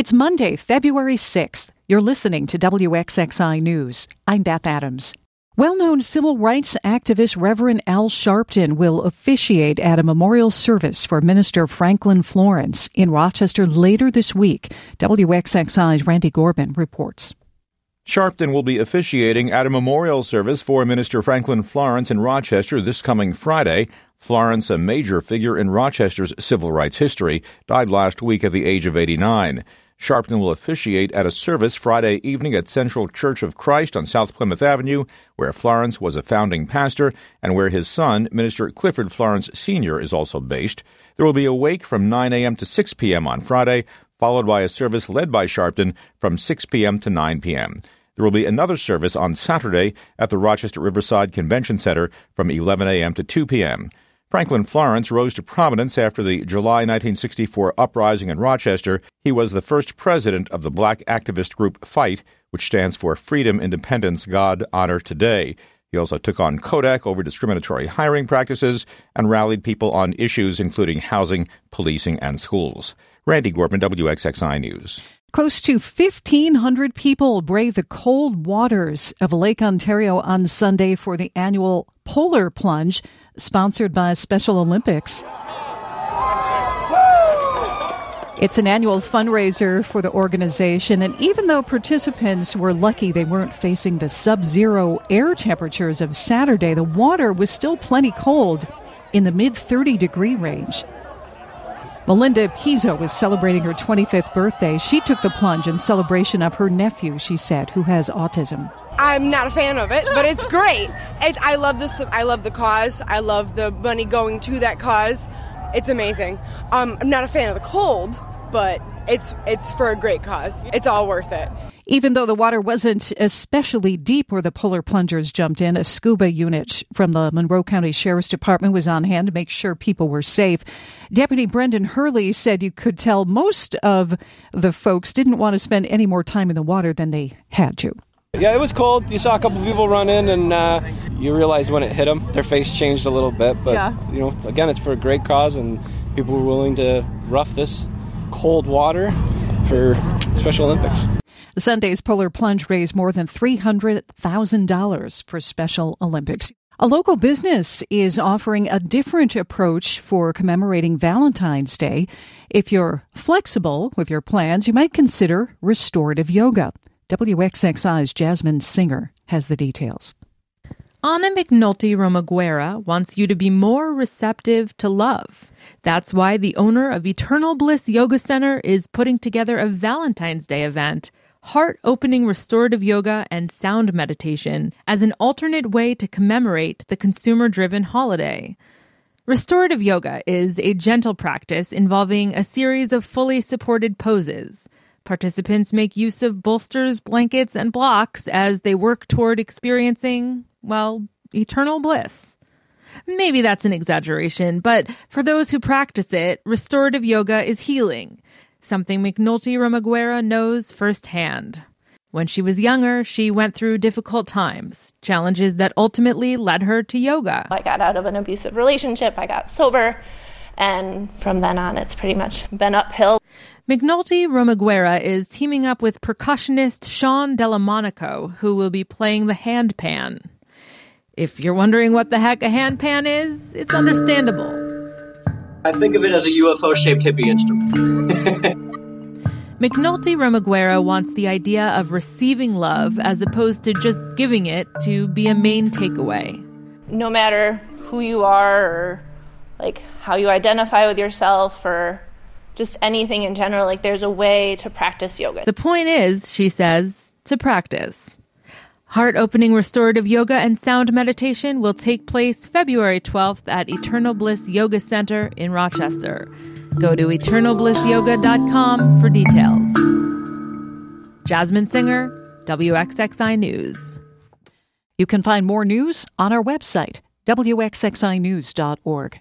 It's Monday, February 6th. You're listening to WXXI News. I'm Beth Adams. Well known civil rights activist Reverend Al Sharpton will officiate at a memorial service for Minister Franklin Florence in Rochester later this week. WXXI's Randy Gorbman reports. Sharpton will be officiating at a memorial service for Minister Franklin Florence in Rochester this coming Friday. Florence, a major figure in Rochester's civil rights history, died last week at the age of 89. Sharpton will officiate at a service Friday evening at Central Church of Christ on South Plymouth Avenue, where Florence was a founding pastor and where his son, Minister Clifford Florence Sr., is also based. There will be a wake from 9 a.m. to 6 p.m. on Friday, followed by a service led by Sharpton from 6 p.m. to 9 p.m. There will be another service on Saturday at the Rochester Riverside Convention Center from 11 a.m. to 2 p.m. Franklin Florence rose to prominence after the July 1964 uprising in Rochester. He was the first president of the black activist group FIGHT, which stands for Freedom, Independence, God, Honor, Today. He also took on Kodak over discriminatory hiring practices and rallied people on issues including housing, policing, and schools. Randy Gorbman, WXXI News. Close to 1,500 people braved the cold waters of Lake Ontario on Sunday for the annual Polar Plunge sponsored by Special Olympics. It's an annual fundraiser for the organization, and even though participants were lucky they weren't facing the sub zero air temperatures of Saturday, the water was still plenty cold in the mid 30 degree range. Melinda Pizzo was celebrating her 25th birthday. She took the plunge in celebration of her nephew, she said, who has autism. I'm not a fan of it, but it's great. It's, I love this. I love the cause. I love the money going to that cause. It's amazing. Um, I'm not a fan of the cold, but it's it's for a great cause. It's all worth it. Even though the water wasn't especially deep where the polar plungers jumped in, a scuba unit from the Monroe County Sheriff's Department was on hand to make sure people were safe. Deputy Brendan Hurley said you could tell most of the folks didn't want to spend any more time in the water than they had to. Yeah, it was cold. You saw a couple people run in, and uh, you realize when it hit them, their face changed a little bit. But yeah. you know, again, it's for a great cause, and people were willing to rough this cold water for Special Olympics. Sunday's Polar Plunge raised more than $300,000 for Special Olympics. A local business is offering a different approach for commemorating Valentine's Day. If you're flexible with your plans, you might consider restorative yoga. WXXI's Jasmine Singer has the details. Anna McNulty Romaguera wants you to be more receptive to love. That's why the owner of Eternal Bliss Yoga Center is putting together a Valentine's Day event, heart opening restorative yoga and sound meditation, as an alternate way to commemorate the consumer driven holiday. Restorative yoga is a gentle practice involving a series of fully supported poses. Participants make use of bolsters, blankets, and blocks as they work toward experiencing, well, eternal bliss. Maybe that's an exaggeration, but for those who practice it, restorative yoga is healing, something McNulty Romaguera knows firsthand. When she was younger, she went through difficult times, challenges that ultimately led her to yoga. I got out of an abusive relationship, I got sober, and from then on, it's pretty much been uphill. McNulty Romaguera is teaming up with percussionist Sean Delamonaco, who will be playing the handpan. If you're wondering what the heck a handpan is, it's understandable. I think of it as a UFO shaped hippie instrument. McNulty Romaguera wants the idea of receiving love as opposed to just giving it to be a main takeaway. No matter who you are or like how you identify with yourself or just anything in general. Like there's a way to practice yoga. The point is, she says, to practice. Heart opening restorative yoga and sound meditation will take place February 12th at Eternal Bliss Yoga Center in Rochester. Go to eternalblissyoga.com for details. Jasmine Singer, WXXI News. You can find more news on our website, wxxinews.org.